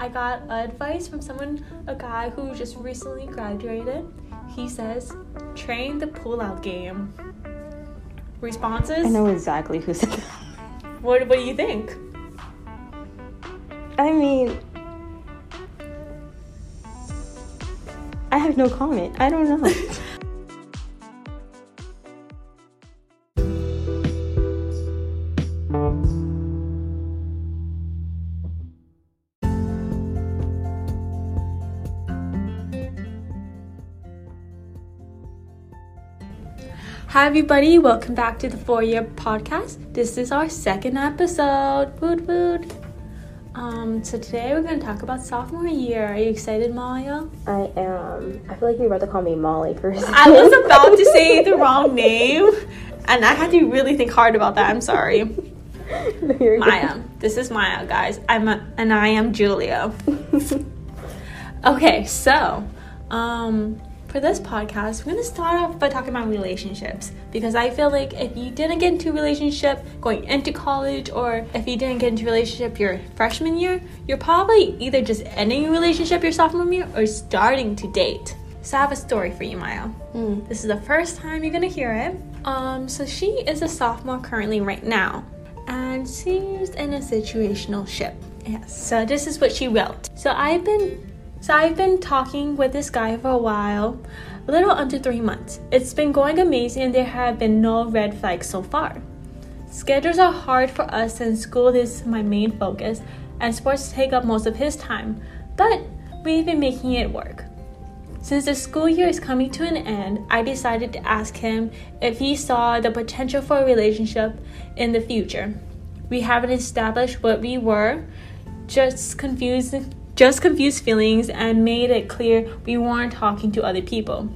I got advice from someone, a guy who just recently graduated. He says, train the pull-out game. Responses? I know exactly who said that. What, what do you think? I mean, I have no comment. I don't know. Hi, everybody. Welcome back to the Four Year Podcast. This is our second episode. Woot woot. Um, so today we're going to talk about sophomore year. Are you excited, Maya? I am. I feel like you're about to call me Molly first. I was about to say the wrong name, and I had to really think hard about that. I'm sorry. no, Maya. This is Maya, guys. I'm a, and I am Julia. Okay, so um, for this podcast, we're gonna start off by talking about relationships because I feel like if you didn't get into a relationship going into college, or if you didn't get into a relationship your freshman year, you're probably either just ending a relationship your sophomore year or starting to date. So I have a story for you, Maya. Mm. This is the first time you're gonna hear it. Um, so she is a sophomore currently right now, and she's in a situational ship. Yes. So this is what she wrote. So I've been so I've been talking with this guy for a while, a little under three months. It's been going amazing and there have been no red flags so far. Schedules are hard for us since school is my main focus and sports take up most of his time, but we've been making it work. Since the school year is coming to an end, I decided to ask him if he saw the potential for a relationship in the future. We haven't established what we were, just confused just confused feelings and made it clear we weren't talking to other people.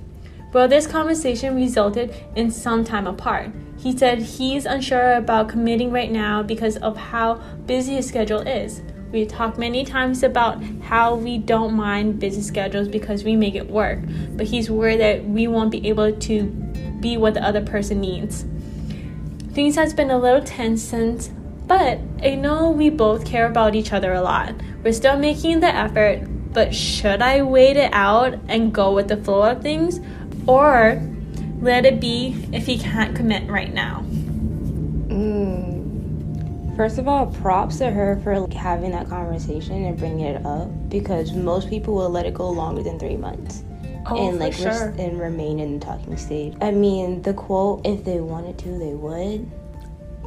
Well, this conversation resulted in some time apart. He said he's unsure about committing right now because of how busy his schedule is. We talked many times about how we don't mind busy schedules because we make it work, but he's worried that we won't be able to be what the other person needs. Things has been a little tense since, but I know we both care about each other a lot. We're still making the effort, but should I wait it out and go with the flow of things or let it be if he can't commit right now? Mm. First of all, props to her for like, having that conversation and bringing it up because most people will let it go longer than three months. Oh, and like sure. res- and remain in the talking stage. I mean, the quote, "If they wanted to, they would."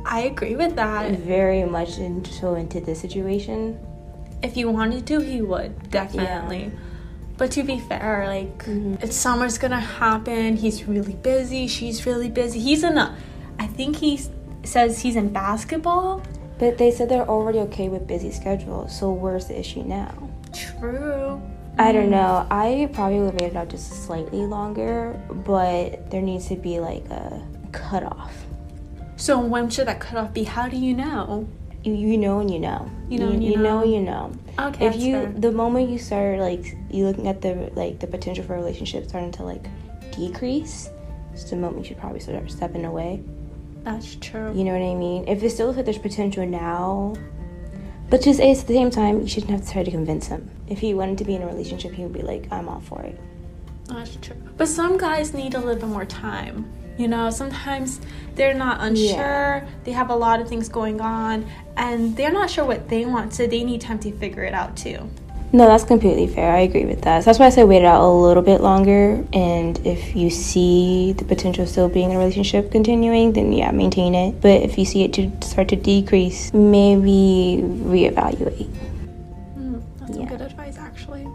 I agree with that. Very much into into this situation. If you wanted to, he would definitely. But to be fair, like Mhm. it's summer's gonna happen. He's really busy. She's really busy. He's in a. I think he says he's in basketball. But they said they're already okay with busy schedules, so where's the issue now? True. I don't know. I probably would have made it out just slightly longer, but there needs to be like a cutoff. So when should that cutoff be? How do you know? You, you know and you know. You know and you you know. know. you know. Okay, if you fair. the moment you start like you looking at the like the potential for a relationship starting to like decrease, it's the moment you should probably start stepping away. That's true. You know what I mean? If it still looks like there's potential now, but just at the same time, you shouldn't have to try to convince him. If he wanted to be in a relationship, he would be like, "I'm all for it." That's true. But some guys need a little bit more time. You know, sometimes they're not unsure. Yeah. They have a lot of things going on and they're not sure what they want, so they need time to figure it out too. No, that's completely fair. I agree with that. So that's why I say wait it out a little bit longer. And if you see the potential of still being in a relationship continuing, then yeah, maintain it. But if you see it to start to decrease, maybe reevaluate. Mm, that's some good advice, actually.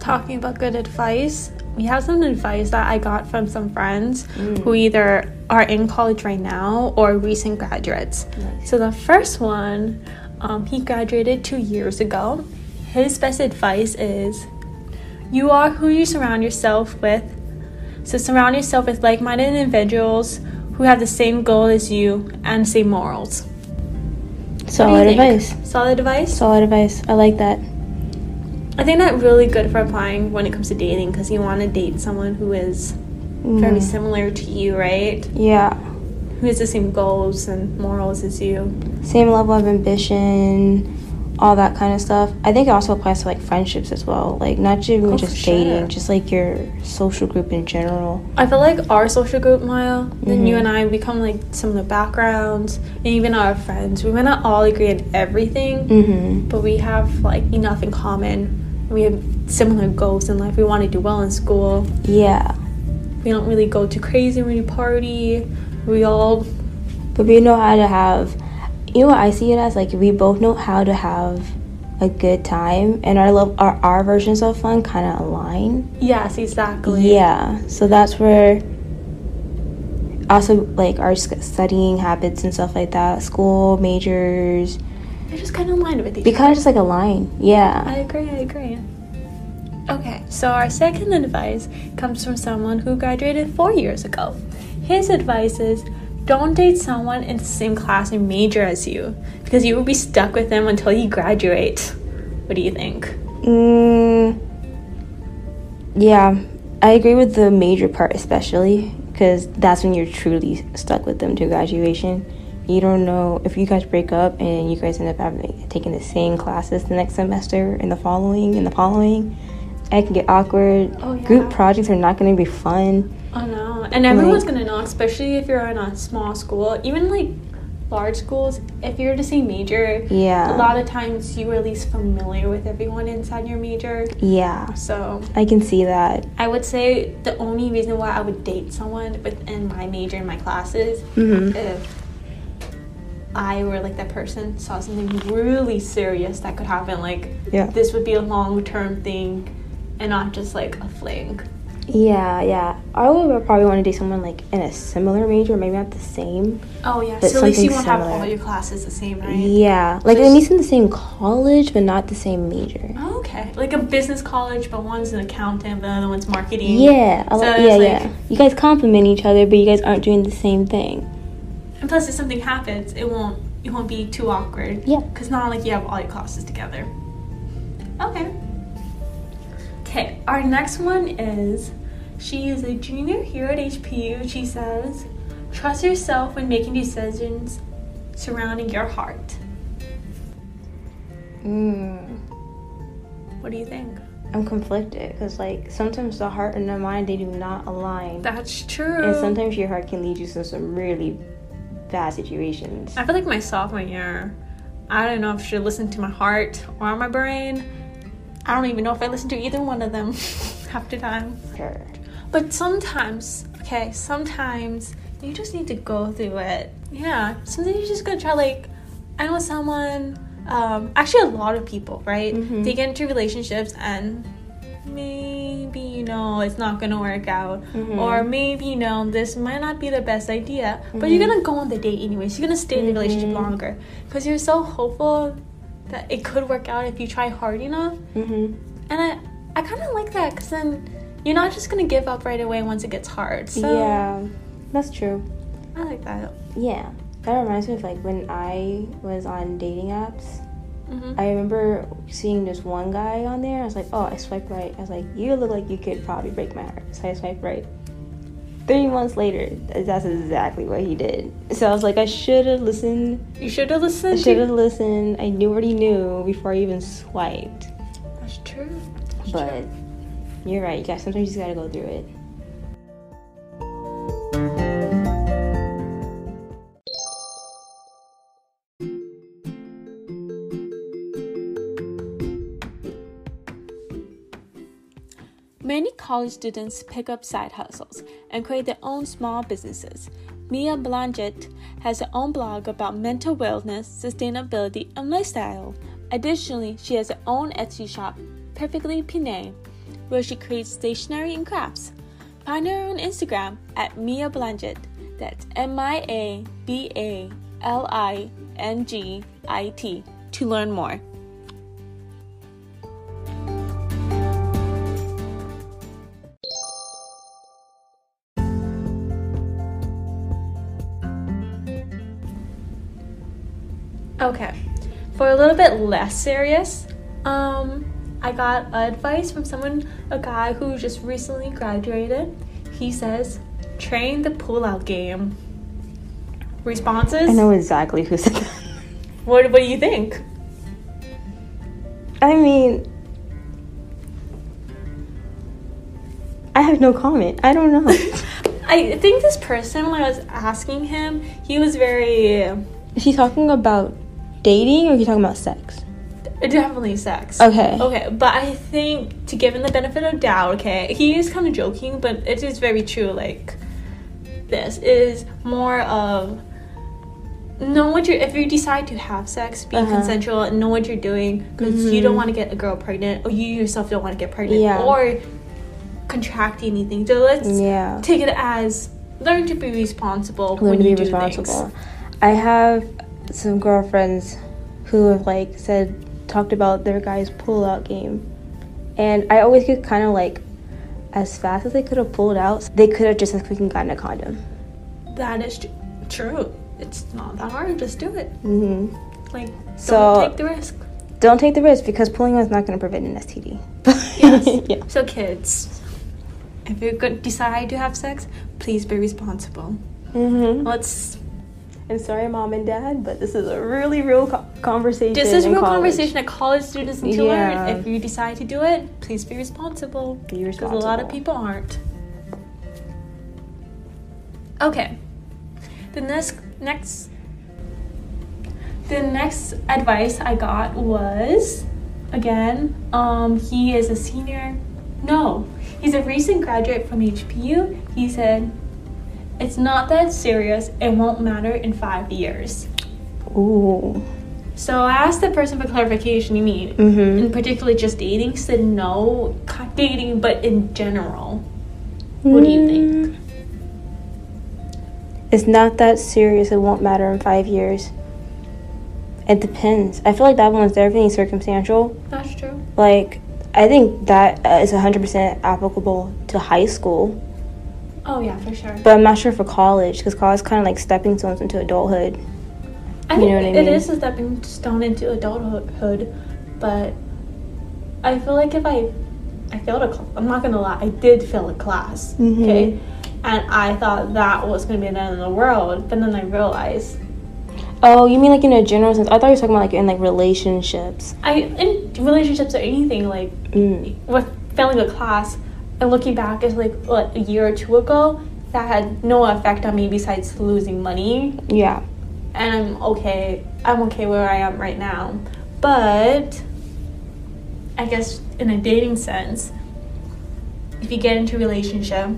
Talking about good advice, we have some advice that I got from some friends who either are in college right now or recent graduates. Nice. So the first one, um, he graduated two years ago. His best advice is you are who you surround yourself with. So surround yourself with like minded individuals who have the same goal as you and same morals. What do you Solid advice. Solid advice? Solid advice. I like that. I think that's really good for applying when it comes to dating because you want to date someone who is very Mhm. similar to you, right? Yeah. Who has the same goals and morals as you. Same level of ambition, all that kind of stuff. I think it also applies to like friendships as well. Like not just even Oh, just sure. dating, just like your social group in general. I feel like our social group, Maya, then you Mhm. and I become like similar backgrounds, and even our friends. We might not all agree on everything, Mm-hmm. but we have like enough in common. We have similar goals in life. We want to do well in school. Yeah. We don't really go too crazy when we party. We all But we know how to have you know what I see it as like we both know how to have a good time and our love our, our versions of fun kind of align. yes, exactly. Yeah. So that's where also like our studying habits and stuff like that, school majors, They're just kind of aligned with each other. kind of just like align. Yeah. I agree, I agree. Okay, so our second advice comes from someone who graduated four years ago. His advice is don't date someone in the same class and major as you because you will be stuck with them until you graduate. What do you think? Mm, yeah, I agree with the major part, especially because that's when you're truly stuck with them to graduation. You don't know if you guys break up and you guys end up having taking the same classes the next semester and the following and the following. It can get awkward. Oh, yeah. Group projects are not going to be fun. Oh no, and everyone's Like- gonna know, especially if you're in a small school, even like large schools. If you're the same major, Yeah. a lot of times you are at least familiar with everyone inside your major. Yeah, So I can see that. I would say the only reason why I would date someone within my major and my classes hmm if I were like that person saw something really serious that could happen, like Yeah. this would be a long term thing and not just like a fling. Yeah, yeah. I would probably want to date someone like in a similar major, maybe not the same. Oh yeah, But so at least you won't have all your classes the same, right? Yeah, like So at least in the same college, but not the same major. Oh, okay. Like a business college, but one's an accountant, but the other one's marketing. Yeah, So yeah, like- yeah. You guys complement each other, but you guys aren't doing the same thing. And plus, if something happens, it won't it won't be too awkward. Yeah. Cause not like you have all your classes together. Okay. Okay. Our next one is, she is a junior here at HPU. She says, trust yourself when making decisions surrounding your heart. Mm, What do you think? I'm conflicted because like sometimes the heart and the mind they do not align, That's true. and sometimes your heart can lead you to some really bad situations. I feel like my sophomore year, I don't know if I should listen to my heart or my brain. I don't even know if I listen to either one of them half the time. Sure. But sometimes, okay, sometimes you just need to go through it. Yeah, sometimes you just gotta try. Like, I know someone, um, actually, a lot of people, right? Mhm. They get into relationships and maybe you know it's not gonna work out, Mhm. or maybe you know this might not be the best idea. But you're Mhm. gonna go on the date anyways. You're gonna stay in the relationship Mhm. longer because you're so hopeful that it could work out if you try hard enough. Mhm. And I, I kind of like that because then you're not just gonna give up right away once it gets hard. So yeah, that's true. I like that. Yeah, that reminds me of like when I was on dating apps. Hmm I remember seeing this one guy on there. I was like, oh, I swiped right. I was like, you look like you could probably break my heart. So I swiped right. Three months later, that's exactly what he did. So I was like, I should have listened. You should have listened. I should have listened. I knew what he knew before I even swiped. That's true. That's But true. you're right. You guys, sometimes you just gotta go through it. College students pick up side hustles and create their own small businesses. Mia Balingit has her own blog about mental wellness, sustainability, and lifestyle. Additionally, she has her own Etsy shop, Perfectly Pine, where she creates stationery and crafts. Find her on Instagram at Mia Balingit. That's M I A B A L I N G I T to learn more. For a little bit less serious, um, I got advice from someone, a guy who just recently graduated. He says, train the pull-out game. Responses? I know exactly who said that. What, what do you think? I mean, I have no comment. I don't know. I think this person, when I was asking him, he was very Is he talking about dating or is he talking about sex? definitely sex. Okay. Okay, but I think to give him the benefit of doubt, okay, he is kind of joking, but it is very true. Like, this is more of know what you're if you decide to have sex, be Uh-huh. consensual, and know what you're doing because you don't want to get a girl pregnant, or you yourself don't want to get pregnant, Yeah. or contract anything. So let's Yeah. take it as learn to be responsible Learn when to be you do responsible. things. I have some girlfriends who have like said talked about their guys pull out game. And I always get kind of like as fast as they could have pulled out, they could have just as quickly gotten a condom. That is tr- true. It's not that hard. Just do it. hmm Like, So- don't take the risk. Don't take the risk because pulling out is not going to prevent an STD. Yes. yeah. So, kids, if you decide to have sex, please be responsible. hmm Let's. And sorry, mom and dad, but this is a really real co- conversation. This is in real college. conversation that college students need to Yeah. learn. If you decide to do it, please be responsible. Be Because a lot of people aren't. Okay. The next next the next advice I got was again, um, he is a senior. No, he's a recent graduate from HPU. He said, "It's not that serious. It won't matter in five years." Ooh. So I asked the person for clarification. You mean, Mhm. in particularly just dating? Said no, dating, but in general. What do you think? Mm. It's not that serious. It won't matter in five years. It depends. I feel like that one's everything circumstantial. That's true. Like, I think that is uh, 100% applicable to high school, Oh yeah, for sure. but I'm not sure for college because college is kind of like stepping stones into adulthood. I You think know what I mean? It is a stepping stone into adulthood, but I feel like if I I failed a class, I'm not gonna lie, I did fail a class. Mhm. Okay, and I thought that was gonna be the end of the world, but then I realized Oh, you mean like in a general sense? I thought you were talking about like in like relationships. I in relationships or anything like Mm. with failing a class and looking back is like what a year or two ago that had no effect on me besides losing money Yeah. and I'm okay. I'm okay where I am right now. But I guess in a dating sense, if you get into a relationship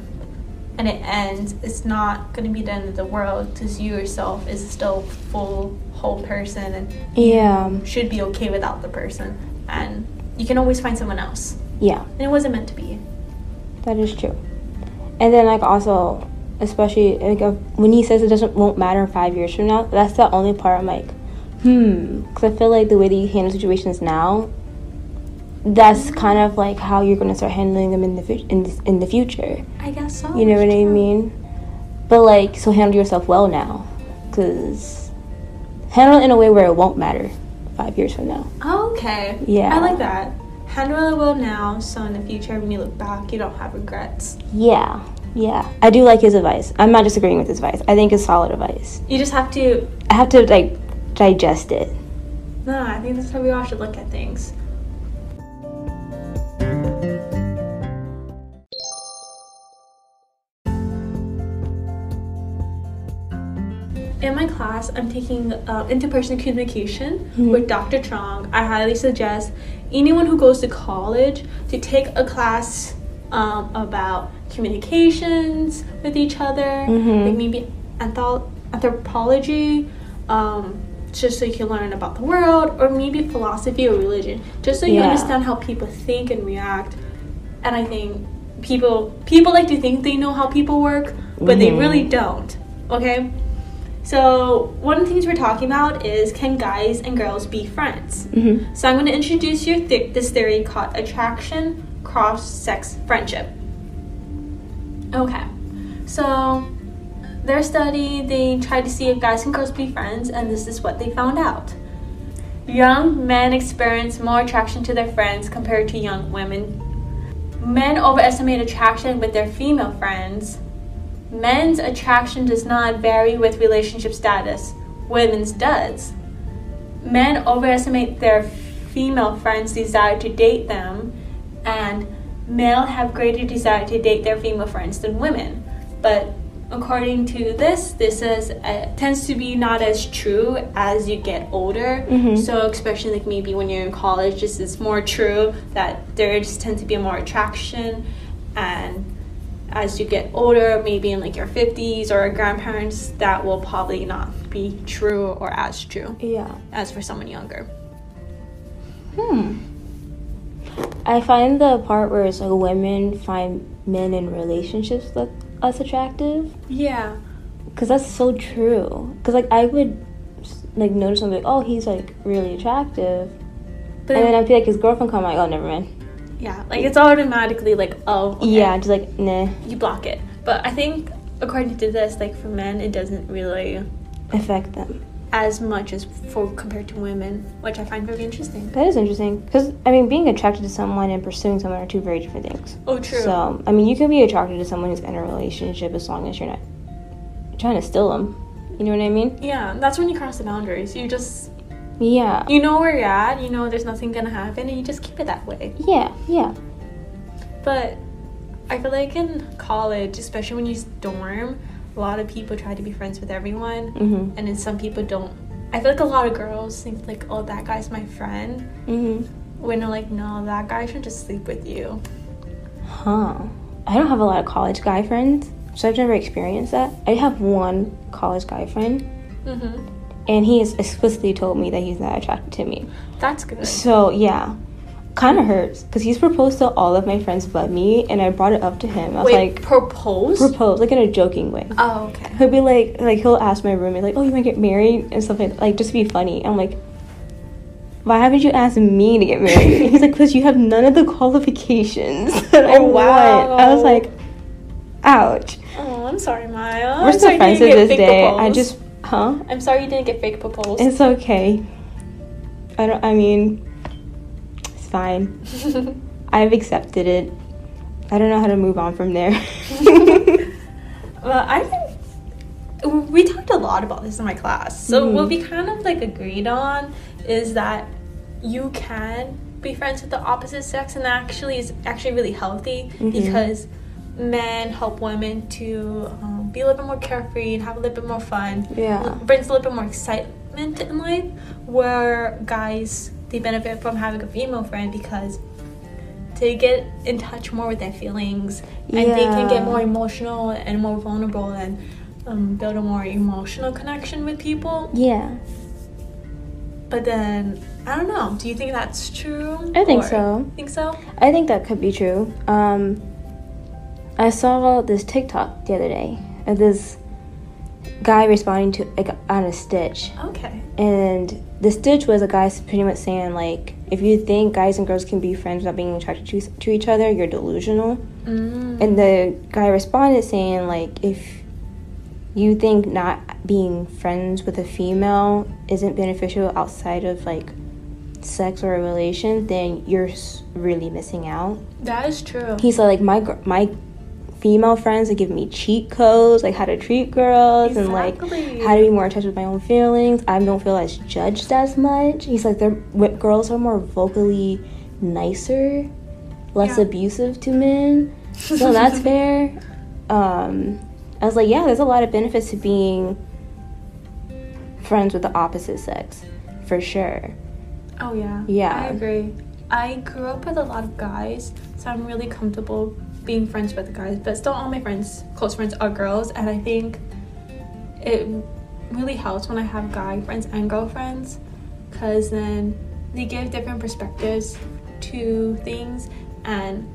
and it ends, it's not going to be the end of the world because you yourself is still full whole person and Yeah. should be okay without the person and you can always find someone else. Yeah. And it wasn't meant to be. That is true. And then like also, especially like uh, when he says it doesn't won't matter five years from now, that's the only part I'm like, hmm, because I feel like the way that you handle situations now, that's kind of like how you're gonna start handling them in the fu- in the, in the future. I guess so. You know what I mean? But like, so handle yourself well now, because handle it in a way where it won't matter five years from now. Okay. Yeah. I like that. Handle it well now, so in the future, when you look back, you don't have regrets. Yeah, yeah. I do like his advice. I'm not disagreeing with his advice. I think it's solid advice. You just have to. I have to like digest it. No, I think that's how we all should look at things. In my class, I'm taking uh, interpersonal communication with Dr. Trong. I highly suggest anyone who goes to college to take a class um, about communications with each other, Mhm. like maybe anthro- anthropology, um, just so you can learn about the world, or maybe philosophy or religion, just so you Yeah. understand how people think and react. And I think people people like to think they know how people work, but they Mhm. really don't. Okay. So one of the things we're talking about is can guys and girls be friends? Mm-hmm. So I'm going to introduce you th- this theory called attraction cross-sex friendship. Okay, so their study they tried to see if guys and girls be friends, and this is what they found out. Young men experience more attraction to their friends compared to young women. Men overestimate attraction with their female friends. Men's attraction does not vary with relationship status. Women's does. Men overestimate their female friends desire to date them, and male have greater desire to date their female friends than women. But according to this, this is uh, tends to be not as true as you get older. Mhm. So especially like maybe when you're in college, this is more true that there just tends to be more attraction, and as you get older, maybe in like your 50s or grandparents, that will probably not be true or as true Yeah. as for someone younger. Hmm. I find the part where it's like women find men in relationships that us attractive Yeah. because that's so true. Because like I would like notice something like, oh, he's like really attractive, But and then I feel like his girlfriend come like, oh, never mind. Yeah, like it's automatically like, oh, okay, Yeah, just like nah, you block it. But I think according to this, like for men, it doesn't really affect them. as much as for compared to women, which I find very interesting. That is interesting because I mean, being attracted to someone and pursuing someone are two very different things. Oh, true. So I mean, you can be attracted to someone who's in a relationship as long as you're not trying to steal them. You know what I mean? yeah, that's when you cross the boundaries. You just Yeah. you know where you're at. You know there's nothing gonna happen, and you just keep it that way. Yeah. Yeah. But I feel like in college, especially when you dorm, a lot of people try to be friends with everyone, Mhm. and then some people don't. I feel like a lot of girls think like, oh, that guy's my friend. Mhm. When they're like, no, that guy should just sleep with you. Huh. I don't have a lot of college guy friends, so I've never experienced that. I have one college guy friend, Mm-hmm. And he has explicitly told me that he's not attracted to me. That's good. So yeah, kind of hurts because he's proposed to all of my friends but me, and I brought it up to him. I was Wait, like, propose? propose like in a joking way. oh, okay. He'll be like, like he'll ask my roommate like, "Oh, you want to get married?" and stuff like, like just to be funny. I'm like, why haven't you asked me to get married? He's like, because you have none of the qualifications that I Oh, wow. want. I was like, ouch. Oh, I'm sorry, Maya. We're still friends to this day. I just, huh? I'm sorry you didn't get fake proposed. It's okay. I don't. I mean, it's fine. I've accepted it. I don't know how to move on from there. Well, I think we talked a lot about this in my class. So Mhm. what we kind of like agreed on is that you can be friends with the opposite sex, and that actually is actually really healthy Mhm. because men help women to um, be a little bit more carefree and have a little bit more fun. Yeah. Brings a little bit more excitement in life. Where guys they benefit from having a female friend because they get in touch more with their feelings and they can get more emotional and more vulnerable and um, build a more emotional connection with people. yeah. But then I don't know. Do you think that's true? I think Or- so. Think so? I think that could be true. Um, I saw this TikTok the other day of this guy responding to like on a stitch, Okay. and the stitch was a guy pretty much saying like, if you think guys and girls can be friends without being attracted to, to each other, you're delusional. Mm. And the guy responded saying like, if you think not being friends with a female isn't beneficial outside of like sex or a relation, then you're really missing out. that is true. He said like my my female friends that give me cheat codes like how to treat girls and like how to be more in touch with my own feelings. I don't feel as judged as much. He's like they're girls are more vocally nicer, less Yeah. abusive to men. So that's fair. Um, I was like, yeah, there's a lot of benefits to being friends with the opposite sex, for sure. Oh yeah. Yeah. I agree. I grew up with a lot of guys, so I'm really comfortable being friends with the guys. But still, all my friends, close friends, are girls, and I think it really helps when I have guy friends and girlfriends, because then they give different perspectives to things, and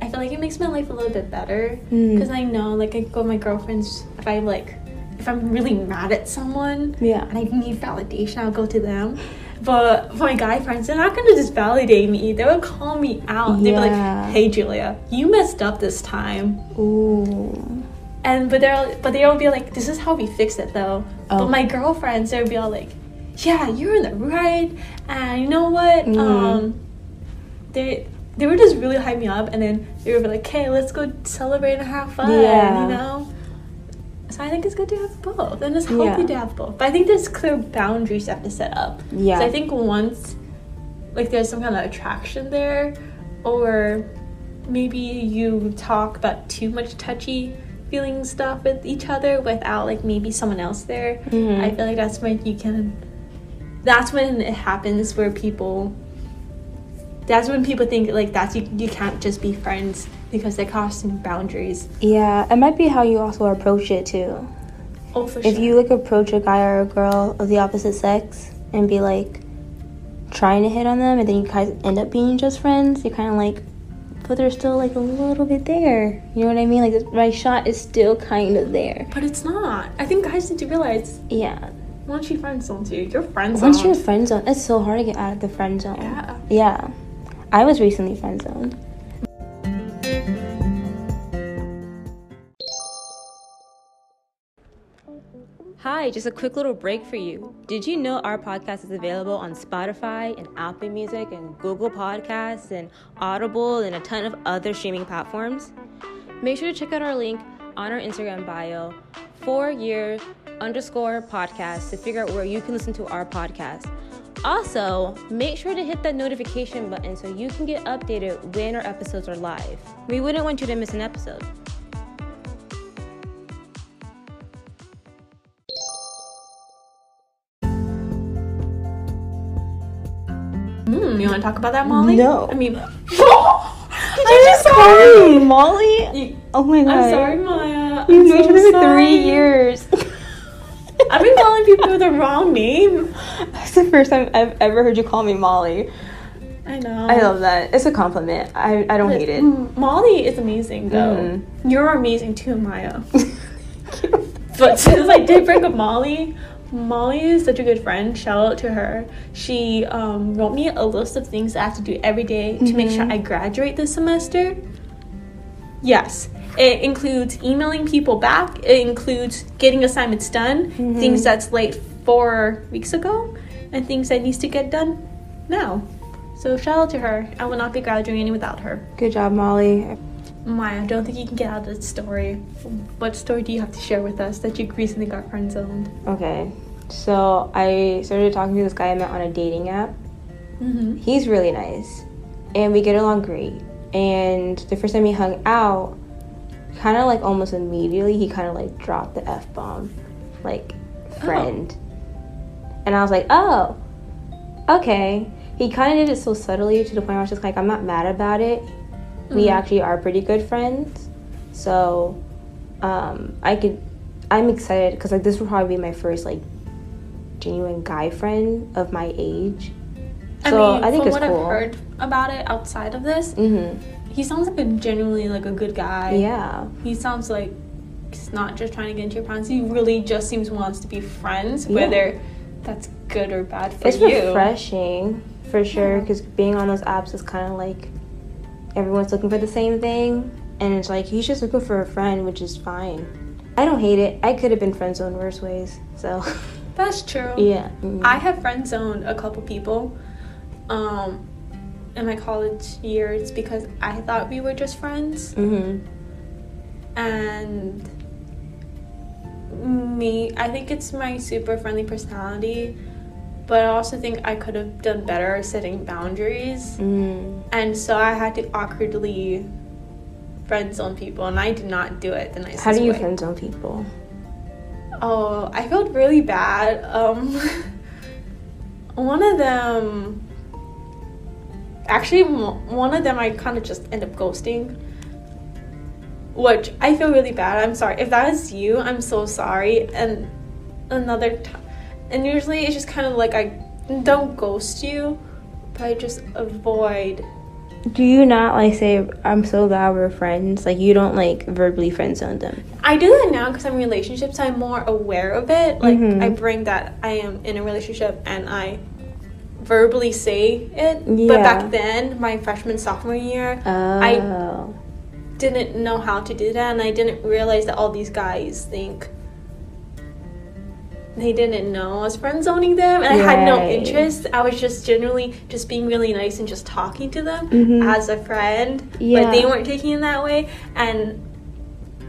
I feel like it makes my life a little bit better. Mm. Because I know, like, I go with my girlfriends if I like, if I'm really mad at someone, Yeah. and I need validation, I'll go to them. But my guy friends, they're not gonna just validate me. They will call me out. They'll be like, "Hey, Julia, you messed up this time." Ooh. And but they'll but they'll be like, "This is how we fix it, though." Oh. But my girlfriends, they'll be all like, "Yeah, you're in the right." And you know what? Mhm. Um, they they would just really hype me up, and then they would be like, "Hey, let's go celebrate and have fun." Yeah. You know. So I think it's good to have both, and it's healthy Yeah. to have both. But I think there's clear boundaries you have to set up. Yeah. So I think once like there's some kind of attraction there, or maybe you talk about too much touchy feeling stuff with each other without like maybe someone else there. Mhm. I feel like that's when you can. That's when it happens where people. That's when people think like that's you. You can't just be friends because they're crossing boundaries. Yeah, it might be how you also approach it too. Oh, for If sure. you like approach a guy or a girl of the opposite sex and be like trying to hit on them, and then you guys end up being just friends, you're kind of like, but there's still like a little bit there. You know what I mean? Like my shot is still kind of there. But it's not. I think guys need to realize Yeah. once you friend zone you, you're friend zoned. Once you're friend zone, it's so hard to get out of the friend zone. Yeah. Yeah. I was recently friend zoned. Hi, just a quick little break for you. Did you know our podcast is available on Spotify and Apple Music and Google Podcasts and Audible and a ton of other streaming platforms? Make sure to check out our link on our Instagram bio, four year underscore podcast, to figure out where you can listen to our podcast. Also, make sure to hit that notification button so you can get updated when our episodes are live. We wouldn't want you to miss an episode. Hmm, you want to talk about that, Molly? No. I mean, Did you just call me Molly? You- Oh my god. I'm sorry, Maya. You've known each other for three years. I've been calling people with the wrong name. That's the first time I've ever heard you call me Molly. I know. I love that. It's a compliment. I, I don't hate it. Mm, Molly is amazing, though. Mhm. You're amazing too, Maya. But since I did bring up Molly, Molly is such a good friend. Shout out to her. She um, wrote me a list of things I have to do every day to make sure I graduate this semester. Yes, it includes emailing people back. It includes getting assignments done, things that's late four weeks ago, and things that needs to get done now. So shout out to her. I will not be graduating without her. Good job, Molly. Maya, I don't think you can get out of the story. What story do you have to share with us that you recently got friend zoned? Okay. So I started talking to this guy I met on a dating app. Mm-hmm. He's really nice. And we get along great. And the first time we hung out, kind of like almost immediately, he kind of like dropped the F bomb. Like, friend. And I was like, oh, okay. He kind of did it so subtly to the point where I was just like, I'm not mad about it. We Mhm. actually are pretty good friends. So, um, I could, I'm excited because like this will probably be my first like genuine guy friend of my age. So I mean, I think from it's what cool. I've heard about it outside of this, Mm-hmm. he sounds like a genuinely like a good guy. Yeah. He sounds like he's not just trying to get into your pants. He really just seems wants to be friends, Yeah. whether that's good or bad for It's you. It's refreshing for sure Yeah. because being on those apps is kind of like everyone's looking for the same thing, and it's like he's just looking for a friend, which is fine. I don't hate it. I could have been friend zoned worse ways. So That's true. yeah. mm. I have friend zoned a couple people um, in my college years because I thought we were just friends. Mhm. and me i think it's my super friendly personality but i also think i could have done better setting boundaries Mm. and so i had to awkwardly friend zone people and i did not do it the nicest way. How do you way. friend zone people? oh i felt really bad um one of them actually one of them i kind of just end up ghosting which i feel really bad i'm sorry if that is you i'm so sorry and another time and usually it's just kind of like i don't ghost you but i just avoid Do you not like say I'm so glad we're friends? Like you don't like verbally friend zone them. I do that now because I'm in relationships. I'm more aware of it. Like Mhm. I bring that I am in a relationship and I verbally say it. But back then, my freshman sophomore year, Oh. didn't know how to do that, and I didn't realize that all these guys think they didn't know I was friend zoning them, and I had no interest. I was just generally just being really nice and just talking to them Mhm. as a friend, Yeah. but they weren't taking it that way, and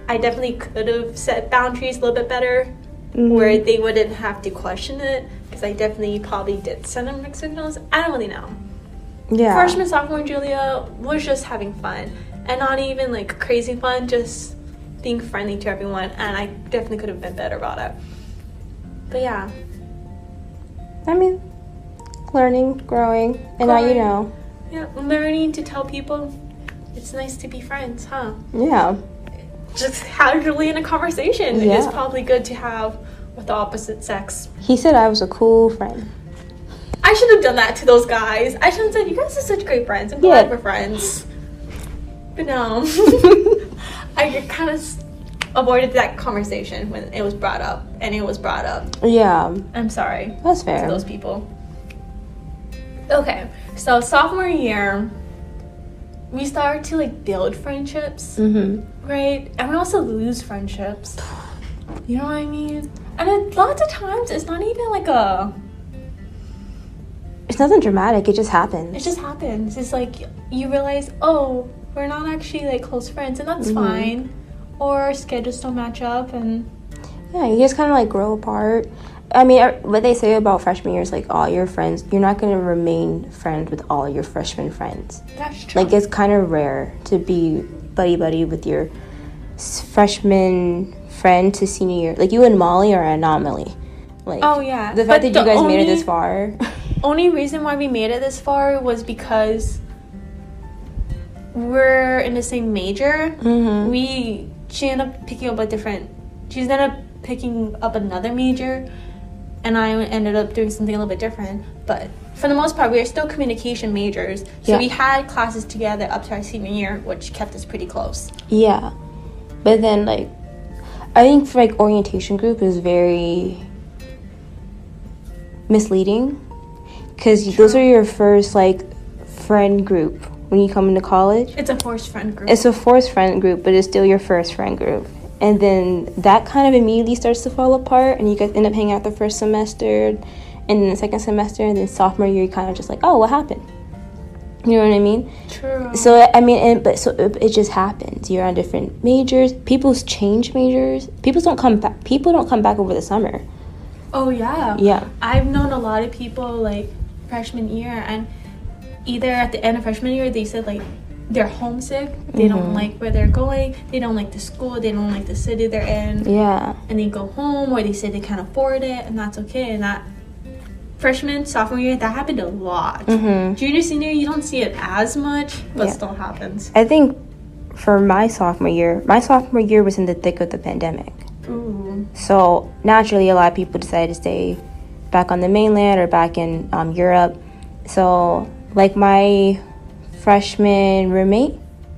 I definitely could have set boundaries a little bit better Mhm. where they wouldn't have to question it because I definitely probably did send them mixed signals. I don't really know. Yeah. Freshman, sophomore Julia was just having fun. And not even like crazy fun, just being friendly to everyone. And I definitely could have been better about it. But yeah. I mean, learning, growing, and now you know. Yeah, learning to tell people it's nice to be friends, huh? Yeah. Just casually in a conversation is Yeah. probably good to have with the opposite sex. He said I was a cool friend. I should have done that to those guys. I should have said, "You guys are such great friends. I'm Yeah. glad we're friends." But no, I get kind of avoided that conversation when it was brought up, and it was brought up. Yeah, I'm sorry that's to fair. those people. Okay, so sophomore year, we started to like build friendships, Mm-hmm. right? And we also lose friendships. You know what I mean? And it, lots of times, it's not even like a It's nothing dramatic. It just happens. It just happens. It's like you realize, oh, we're not actually like close friends, and that's Mhm. fine. Or our schedules don't match up, and Yeah, you just kind of like grow apart. I mean, uh, what they say about freshman year is like all your friends, you're not going to remain friends with all your freshman friends. that's true. Like, it's kind of rare to be buddy buddy with your freshman friend to senior year. Like, you and Molly are an anomaly. Like, oh yeah, the fact But that you guys made it this far. Only reason why we made it this far was because we're in the same major. mm-hmm. We she ended up picking up a different. She ended up picking up another major, and I ended up doing something a little bit different. But for the most part, we are still communication majors. So Yeah. we had classes together up to our senior year, which kept us pretty close. Yeah. But then like I think for like orientation group is very misleading cuz those are your first like friend group when you come into college. It's a forced friend group. It's a forced friend group, but it's still your first friend group. And then that kind of immediately starts to fall apart and you guys end up hanging out the first semester and then the second semester and then sophomore year you kind of just like, "Oh, what happened?" You know what I mean? True. So I mean, and, but so it, it just happens. You're on different majors. People's change majors. People don't come back. People don't come back over the summer. oh yeah. Yeah. I've known a lot of people like freshman year, and either at the end of freshman year they said like they're homesick. They don't Mhm. like where they're going. They don't like the school. They don't like the city they're in. Yeah. and they go home or they say they can't afford it and that's okay and that freshman sophomore year that happened a lot hmm junior senior you don't see it as much but Yeah. still happens I think for my sophomore year, my sophomore year was in the thick of the pandemic. Ooh. So naturally, a lot of people decided to stay back on the mainland or back in um, Europe. So like my freshman roommate,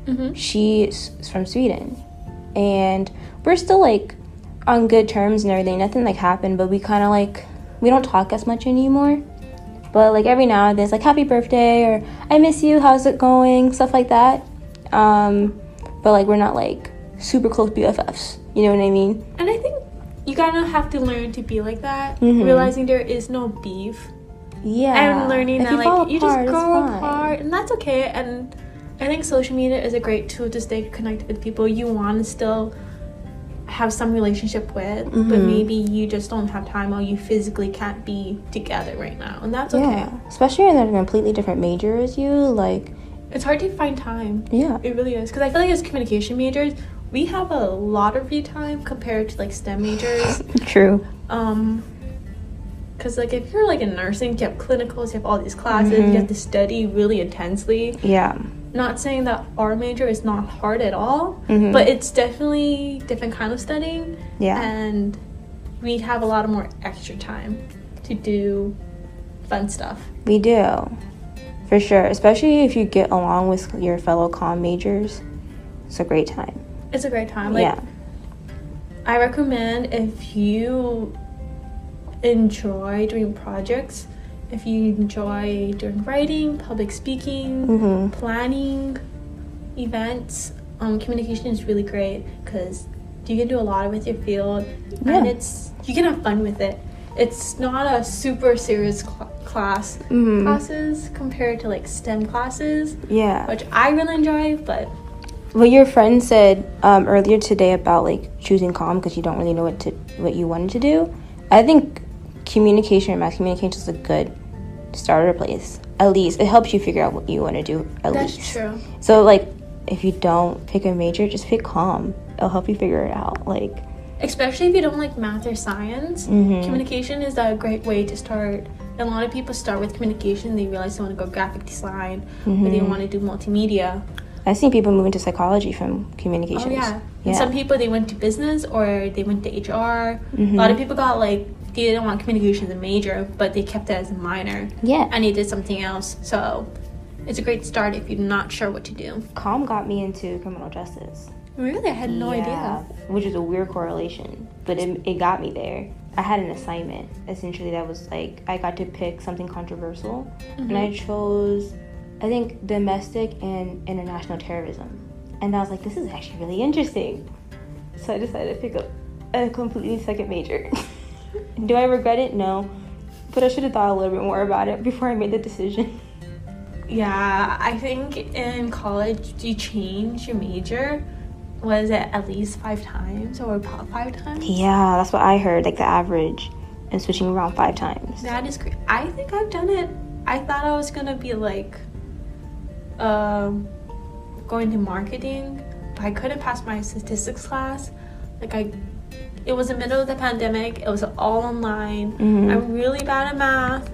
Mm-hmm. she's from Sweden, and we're still like on good terms and everything. Nothing like happened, but we kind of like we don't talk as much anymore. But like every now and then, it's like happy birthday or I miss you. How's it going? Stuff like that. Um, but like we're not like super close BFFs. You know what I mean? and i think you kind of have to learn to be like that Mhm. realizing there is no beef Yeah. and learning If that you like you just apart, grow apart and that's okay and i think social media is a great tool to stay connected with people you want to still have some relationship with but Mhm. maybe you just don't have time or you physically can't be together right now and that's okay Yeah. Especially in a completely different major as you. Like, it's hard to find time yeah. it really is because i feel like as communication majors we have a lot of free time compared to like stem majors True. um because like if you're like in nursing you have clinicals you have all these classes Mhm. you have to study really intensely Yeah. not saying that our major is not hard at all Mhm. but it's definitely different kind of studying Yeah. and we have a lot of more extra time to do fun stuff We do. For sure. Especially if you get along with your fellow com majors. It's a great time. it's a great time like yeah. i recommend if you enjoy doing projects if you enjoy doing writing public speaking Mm-hmm. planning events um, communication is really great because you can do a lot with your field and it's you can have fun with it it's not a super serious cl- class Mhm. classes compared to like stem classes Yeah. which i really enjoy but What your friend said um, earlier today about like choosing comm because you don't really know what to what you wanted to do. I think communication mass communication is a good starter place. at least it helps you figure out what you want to do at That's least. true. So like if you don't pick a major, just pick comm. It'll help you figure it out. Like Especially if you don't like math or science, Mhm. communication is a great way to start. A lot of people start with communication. They realize they want to go graphic design or they Mhm. want to do multimedia. I've seen people move into psychology from communications. Oh yeah. Yeah. And some people they went to business or they went to HR. Mhm. A lot of people got like they didn't want communication as a major, but they kept it as a minor yeah. and they did something else. So it's a great start if you're not sure what to do. Comm got me into criminal justice. Really, I had no Yeah, idea. Which is a weird correlation, but it, it got me there. I had an assignment essentially that was like I got to pick something controversial, and I mm-hmm. chose, I think, domestic and international terrorism. And I was like, this is actually really interesting. So I decided to pick up a completely second major. Do I regret it? No. But I should have thought a little bit more about it before I made the decision. Yeah, I think in college you change your major. Was it at least five times or about five times? Yeah, that's what I heard, like the average, and switching around five times. That is great. I think I've done it. I thought I was gonna be like, um, going to marketing, but I couldn't pass my statistics class. Like I, it was the middle of the pandemic. It was all online. Mhm. I'm really bad at math,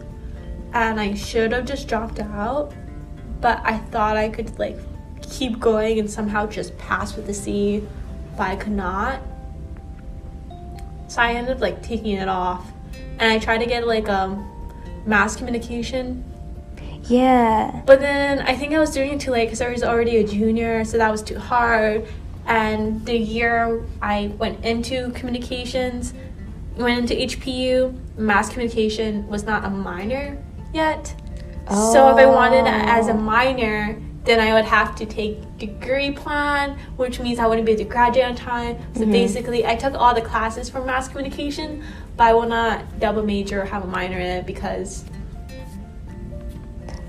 and I should have just dropped out. But I thought I could like keep going and somehow just pass with a C, but I could not. So I ended up like taking it off, and I tried to get like um mass communication, Yeah. but then I think I was doing it too late because I was already a junior, so that was too hard. And the year I went into communications, went into HPU, mass communication was not a minor yet. Oh. So if I wanted it as a Oh. minor, then I would have to take degree plan, which means I wouldn't be able to graduate on time. So Mhm. basically, I took all the classes for mass communication, but I will not double major or have a minor in it because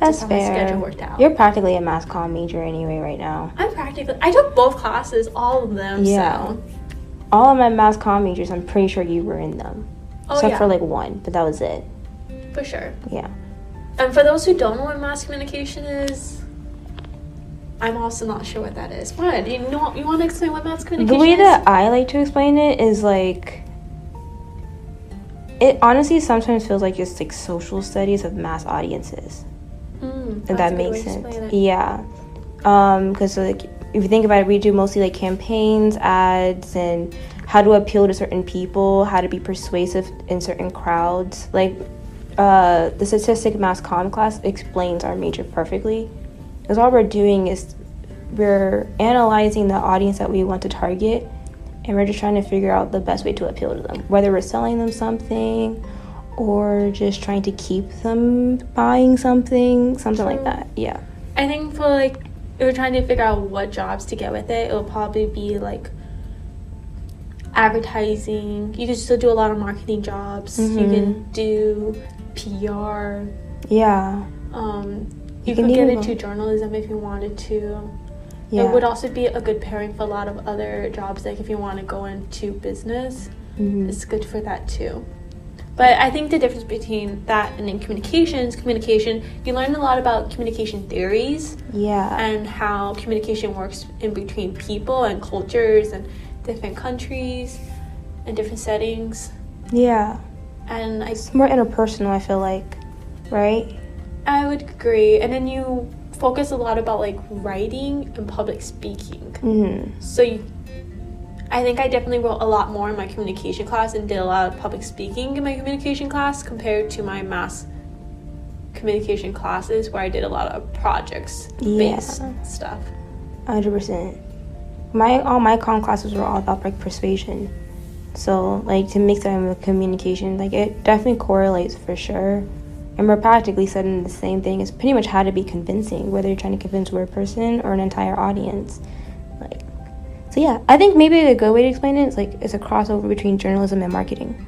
That's fair. schedule worked out. You're practically a mass comm major anyway right now. I'm practically. I took both classes, all of them. Yeah. So. All of my mass comm majors, I'm pretty sure you were in them. Oh Except yeah, for like one, but that was it. for sure. Yeah. And for those who don't know what mass communication is, I'm also not sure what that is. What? You know? You want to explain what mass communication? Is? The way is? that I like to explain it is like it honestly sometimes feels like it's like social studies of mass audiences. Mm, If that a good way makes sense. Yeah. Um, because like if you think about it, we do mostly like campaigns, ads, and how to appeal to certain people, how to be persuasive in certain crowds. Like uh, the statistic mass comm class explains our major perfectly. Because all we're doing is we're analyzing the audience that we want to target, and we're just trying to figure out the best way to appeal to them. Whether we're selling them something, or just trying to keep them buying something, something like that. Yeah. I think for like, if we're trying to figure out what jobs to get with it, it will probably be like advertising. You can still do a lot of marketing jobs. You Mhm. can do PR. Yeah. Um, you, You can get into go- journalism if you wanted to. Yeah. It would also be a good pairing for a lot of other jobs. Like if you want to go into business, Mhm. it's good for that too. But I think the difference between that and in communications, communication, you learn a lot about communication theories Yeah. and how communication works in between people and cultures and different countries and different settings. yeah. And I, It's more interpersonal, I feel like. Right? I would agree. And then you focus a lot about like writing and public speaking. Mm-hmm. So you, I think I definitely wrote a lot more in my communication class and did a lot of public speaking in my communication class compared to my mass communication classes where I did a lot of projects based Yeah. stuff. Hundred percent. My all my comm classes were all about like persuasion. So like to mix that with communication, like it definitely correlates for sure. And we're practically studying the same thing. It's pretty much how to be convincing, whether you're trying to convince one person or an entire audience. So yeah, I think maybe a good way to explain it is like it's a crossover between journalism and marketing.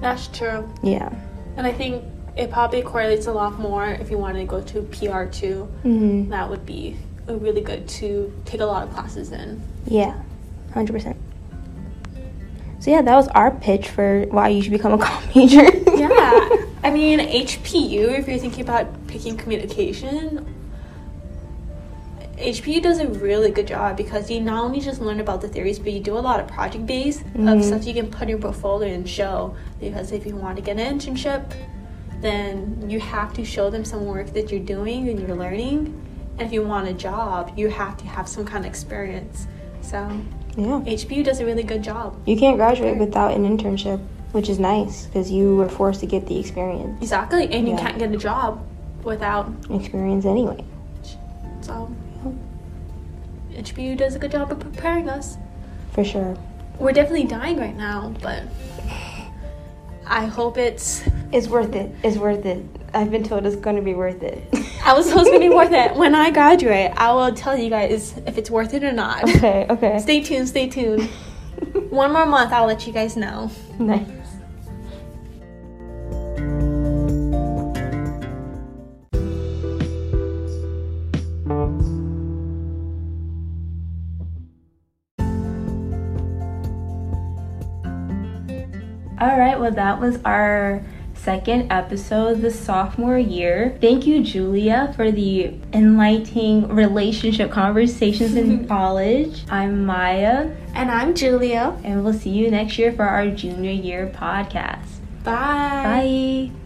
That's true. Yeah. And I think it probably correlates a lot more if you wanted to go to PR too. Mm-hmm. That would be really good to take a lot of classes in. Yeah, hundred percent. So yeah, that was our pitch for why you should become a comm major. Yeah. I mean, HPU, if you're thinking about picking communication, HPU does a really good job because you not only just learn about the theories, but you do a lot of project based Mm-hmm. of stuff you can put in your portfolio and show. Because if you want to get an internship, then you have to show them some work that you're doing and you're learning. And if you want a job, you have to have some kind of experience. So Yeah. HPU does a really good job. You can't graduate without an internship, which is nice because you were forced to get the experience. Exactly, and you Yeah. can't get a job without Experience anyway. so. HPU does a good job of preparing us. For sure. We're definitely dying right now, but I hope it's. It's worth it. It's worth it. I've been told it's going to be worth it. I was supposed to be worth it. When I graduate, I will tell you guys if it's worth it or not. okay, okay. Stay tuned, stay tuned. One more month, I'll let you guys know. nice. All right, well, that was our second episode the sophomore year. Thank you, Julia, for the enlightening relationship conversations in college. I'm Mia, And I'm Julia. and we'll see you next year for our junior year podcast. Bye. Bye.